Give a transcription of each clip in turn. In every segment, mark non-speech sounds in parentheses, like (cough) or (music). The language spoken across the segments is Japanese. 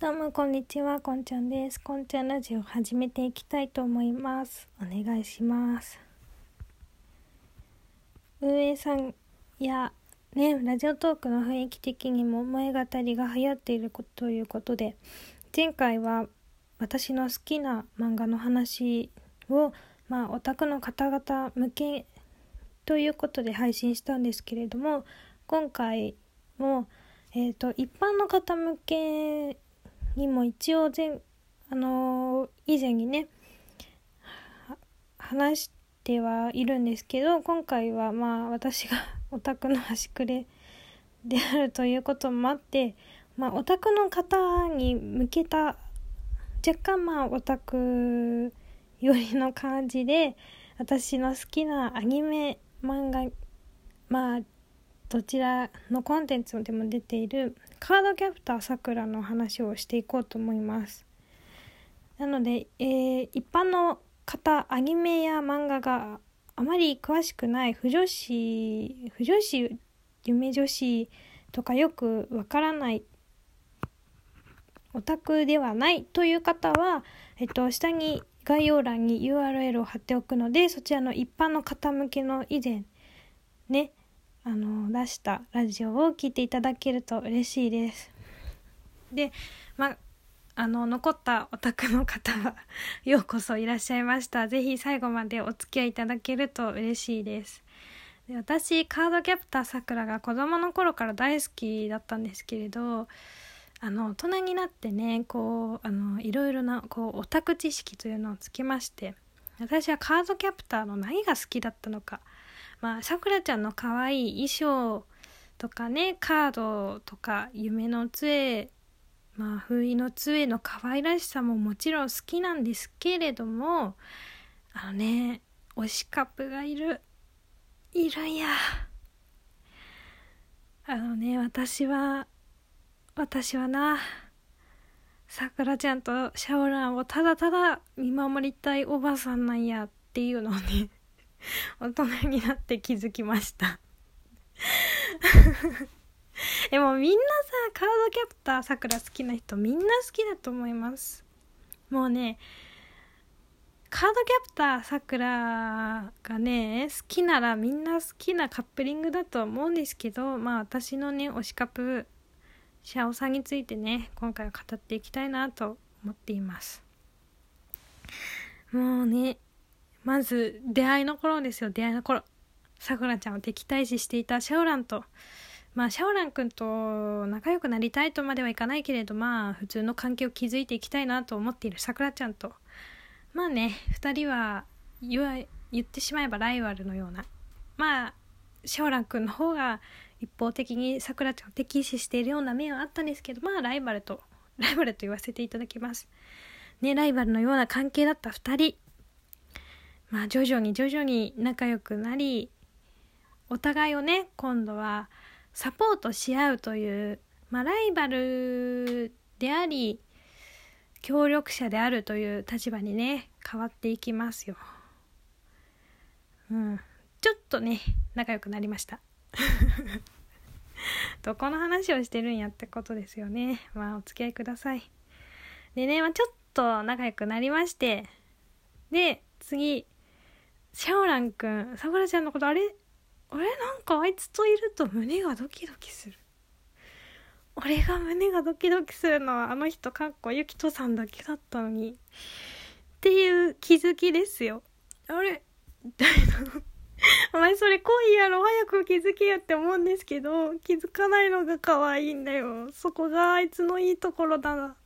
どうもこんにちは、こんちゃんです。こんちゃんラジオ始めていきたいと思います。お願いします。運営さんやね、ラジオトークの雰囲気的にも前語りが流行っているということで、前回は私の好きな漫画の話を、まあ、オタクの方々向けということで配信したんですけれども、今回も、えっ、ー、と、一般の方向けにも一応前あのー、以前にね話してはいるんですけど今回はまあ私が (laughs) オタクの端くれであるということもあってまあオタクの方に向けた若干まあオタク寄りの感じで私の好きなアニメ漫画まあどちらのコンテンツでも出ているカードキャプターさくらの話をしていこうと思います。なので、えー、一般の方、アニメや漫画があまり詳しくない不女子、不女子、夢女子とかよくわからないオタクではないという方は、えっと、下に概要欄に URL を貼っておくので、そちらの一般の方向けの以前、ね、あの出したラジオを聞いていただけると嬉しいです。で、まあの残ったお宅の方はようこそいらっしゃいました。ぜひ最後までお付き合いいただけると嬉しいです。で私カードキャプターさくらが子供の頃から大好きだったんですけれどあの大人になってねこうあのいろいろなこうオタク知識というのをつけまして私はカードキャプターの何が好きだったのかまあさくらちゃんの可愛い衣装とかねカードとか夢の杖まあ不意の杖の可愛らしさももちろん好きなんですけれどもあのね推しカップがいるいるんや。あのね私は私はなさくらちゃんとシャオランをただただ見守りたいおばさんなんやっていうのをね (laughs) 大人になって気づきました。(laughs) でもみんなさカードキャプターさくら好きな人みんな好きだと思います。もうねカードキャプターさくらがね好きならみんな好きなカップリングだと思うんですけどまあ私のね推しカップシャオさんについてね今回は語っていきたいなと思っています。もうねまず出会いの頃ですよ。出会いの頃。さくらちゃんを敵対視していたシャオランと。まあシャオラン君と仲良くなりたいとまではいかないけれどまあ普通の関係を築いていきたいなと思っているさくらちゃんと。まあね2人は言ってしまえばライバルのような。まあシャオラン君の方が一方的にさくらちゃんを敵視しているような面はあったんですけどまあライバルとライバルと言わせていただきます。ねライバルのような関係だった2人。まあ徐々に徐々に仲良くなりお互いをね今度はサポートし合うという、まあ、ライバルであり協力者であるという立場にね変わっていきますよ。うん、ちょっとね仲良くなりました。(laughs) どこの話をしてるんやってことですよね。まあお付き合いください。でね、まあ、ちょっと仲良くなりましてで次シャオランくん、さくらちゃんのことあれあれなんかあいつといると胸がドキドキする。俺が胸がドキドキするのはあの人かっこゆきとさんだけだったのに。っていう気づきですよ。あれみたいな。(laughs) お前それ恋やろ早く気づけよって思うんですけど気づかないのが可愛いんだよそこがあいつのいいところだな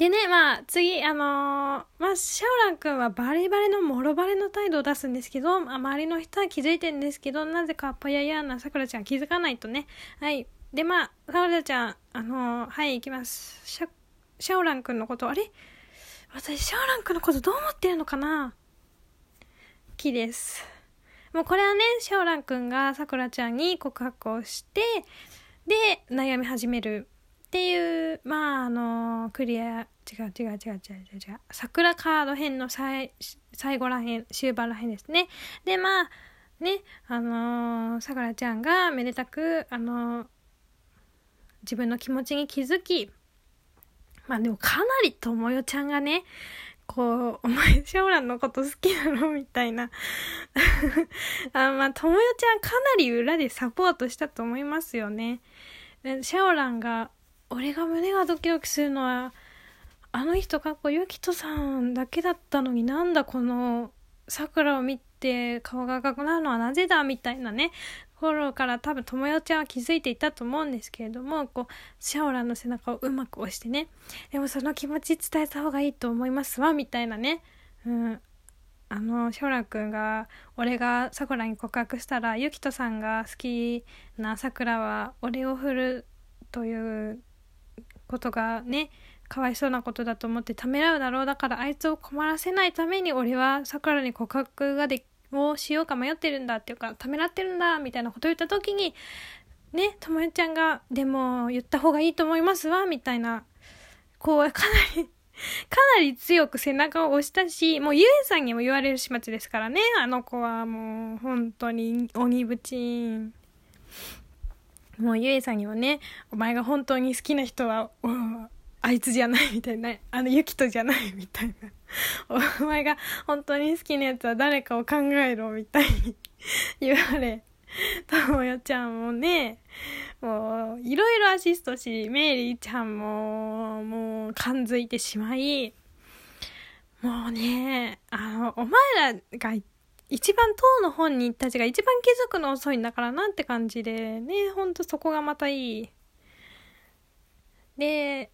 でね、まあ、次、あのー、まあ、シャオラン君はバレバレのもろバレの態度を出すんですけど、まあ、周りの人は気づいてるんですけど、なぜかぽややなさくらちゃん気づかないとね。はい。で、まあ、さくらちゃん、あのー、はい、行きます。シャ、シャオラン君のこと、あれ？私、シャオラン君のことどう思ってるのかな？木です。もうこれはね、シャオラン君がさくらちゃんに告白をして、で、悩み始めるっていうまああのクリア違う違う違う違う違う違う桜カード編の最最後らへん終盤らへんですねでまあねあのさくらちゃんがめでたくあの自分の気持ちに気づきまあでもかなりともよちゃんがねこう、お前、シャオランのこと好きなの？みたいな (laughs) あ。まあ、ともよちゃんかなり裏でサポートしたと思いますよね。シャオランが、俺が胸がドキドキするのは、あの人かっこゆきとさんだけだったのになんだこの桜を見て顔が赤くなるのはなぜだみたいなね頃から多分友よちゃんは気づいていたと思うんですけれどもこうシャオランの背中をうまく押してねでもその気持ち伝えた方がいいと思いますわみたいなね。うん。あのシャオラン君が俺がさくらに告白したらゆきとさんが好きなさくらは俺を振るということがねかわいそうなことだと思ってためらうだろうだからあいつを困らせないために俺はさくらに告白がでをしようか迷ってるんだっていうかためらってるんだみたいなことを言った時にねともよちゃんが「でも言った方がいいと思いますわ」みたいなこうかなり (laughs) かなり強く背中を押したし、もうゆえさんにも言われる始末ですからね。あの子はもう本当に鬼ぶちん。もうゆえさんにもね、お前が本当に好きな人は、あいつじゃないみたいな、あのゆきとじゃないみたいな。お前が本当に好きなやつは誰かを考えろみたいに言われ、ともよちゃんもね、もういろいろアシストし、メイリーちゃんももう感づいてしまい、もうね、あの、お前らが言っ一番当の本人たちが一番気づくの遅いんだからなって感じで、ね、ほんとそこがまたいい。で、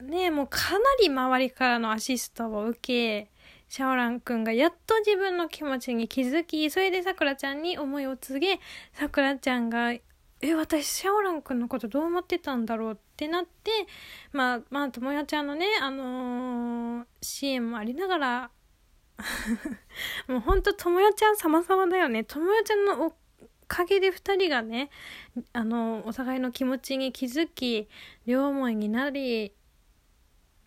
ねもうかなり周りからのアシストを受け、シャオランくんがやっと自分の気持ちに気づき、それでさくらちゃんに思いを告げ、さくらちゃんが、え、私、シャオランくんのことどう思ってたんだろうってなって、まあ、まあ、ともやちゃんのね、あのー、支援もありながら、(laughs) もうほんとともよちゃん様々だよね。ともよちゃんのおかげで2人がね、あの、お互いの気持ちに気づき、両思いになり、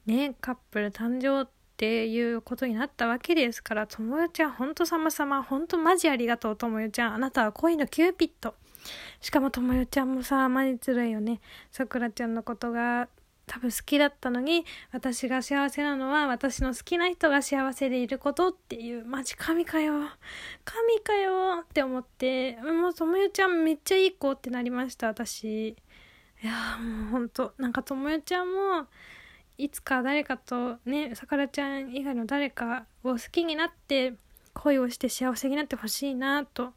ねカップル誕生っていうことになったわけですからともよちゃんほんと様々ほんとマジありがとうともよ。ちゃんあなたは恋のキューピッドしかもともよちゃんもさマジずるいよね。さくらちゃんのことが多分好きだったのに私が幸せなのは私の好きな人が幸せでいることっていうマジ神かよ。神かよって思ってもうともよちゃんめっちゃいい子ってなりました私。いやもうほんと。なんかともよちゃんもいつか誰かとねさくらちゃん以外の誰かを好きになって恋をして幸せになってほしいなと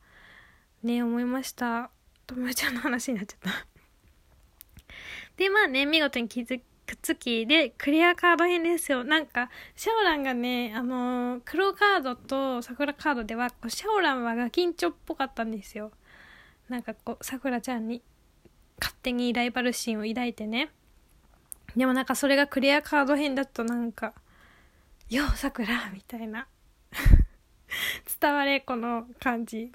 ね思いました。友達ちゃんの話になっちゃった。でまあね見事に気づくっつきでクリアカード編ですよなんかシャオランがねあのー、黒カードと桜カードではこうシャオランはガキンチョっぽかったんですよなんかこうさくらちゃんに勝手にライバル心を抱いてねでもなんかそれがクリアカード編だとなんか、ようさくらみたいな。(laughs) 伝われこの感じ。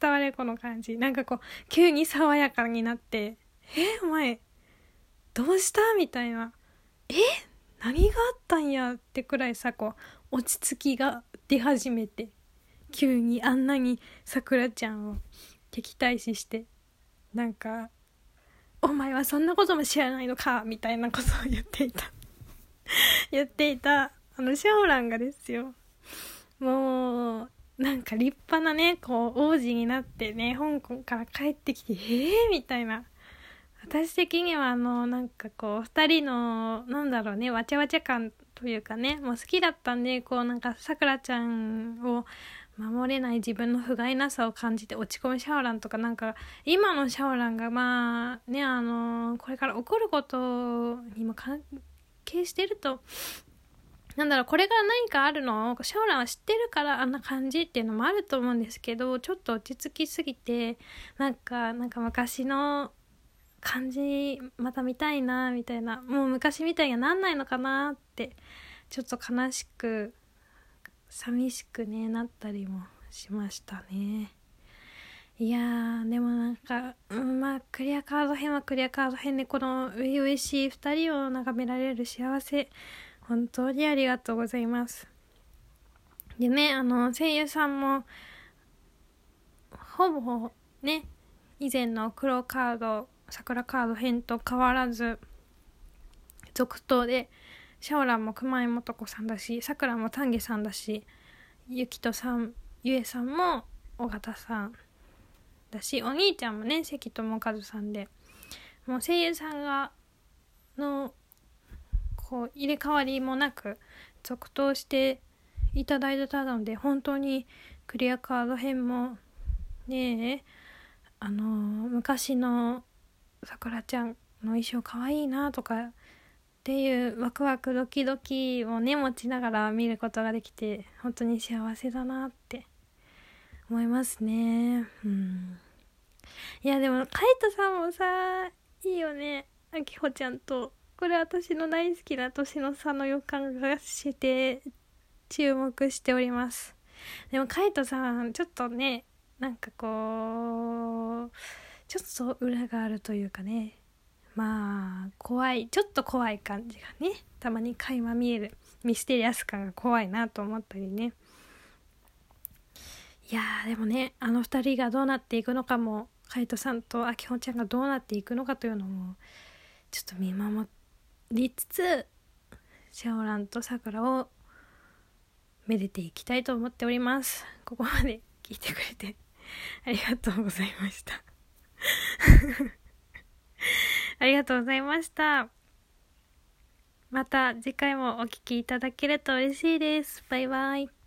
伝われこの感じ。なんかこう、急に爽やかになって、え、お前、どうした？みたいな。え？何があったんや？ってくらいさ、こう、落ち着きが出始めて、急にあんなにさくらちゃんを敵対視して、なんか、お前はそんなことも知らないのか？みたいなことを言っていた。(laughs) 言っていたあのシャオランがですよ。もうなんか立派なねこう王子になってね香港から帰ってきてええー、みたいな。私的にはあのなんかこう2人のなんだろうねわちゃわちゃ感というかねもう好きだったんでこうなんかさくらちゃんを守れない自分の不甲斐なさを感じて落ち込むシャオランとかなんか今のシャオランがまあねあのこれから起こることにも関係してると。なんだろうこれから何かあるのシャオランは知ってるからあんな感じっていうのもあると思うんですけどちょっと落ち着きすぎてなんかなんか昔の感じまた見たいなみたいなもう昔みたいにはなんないのかなってちょっと悲しく寂しくねなったりもしましたね。いやーでもなんか、うん、まあクリアカード編はクリアカード編でこの初々しい2人を眺められる幸せ本当にありがとうございます。でねあの声優さんもほぼね以前の黒カード桜カード編と変わらず続投でシャオランも熊井素子さんだしさくらも丹下さんだしゆきとさんゆえさんも尾形さんだしお兄ちゃんもね関智和さんでもう声優さんがのこう入れ替わりもなく続投していただいてたので本当にクリアカード編もねえあの昔のさくらちゃんの衣装かわいいなとかっていうワクワクドキドキをね持ちながら見ることができて本当に幸せだなって。思いますね。うん。いやでもカイトさんもさいいよね。あきほちゃんと。これ私の大好きな年の差の予感がして注目しております。でもカイトさんちょっとねなんかこうちょっと裏があるというかね。まあ怖いちょっと怖い感じがね。たまに垣間見えるミステリアス感が怖いなと思ったりね。いやでもねあの2人がどうなっていくのかもカイトさんとあきほちゃんがどうなっていくのかというのもちょっと見守りつつシャオランとさくらをめでていきたいと思っております。ここまで聞いてくれてありがとうございました。(laughs) ありがとうございました。また次回もお聴きいただけると嬉しいです。バイバイ。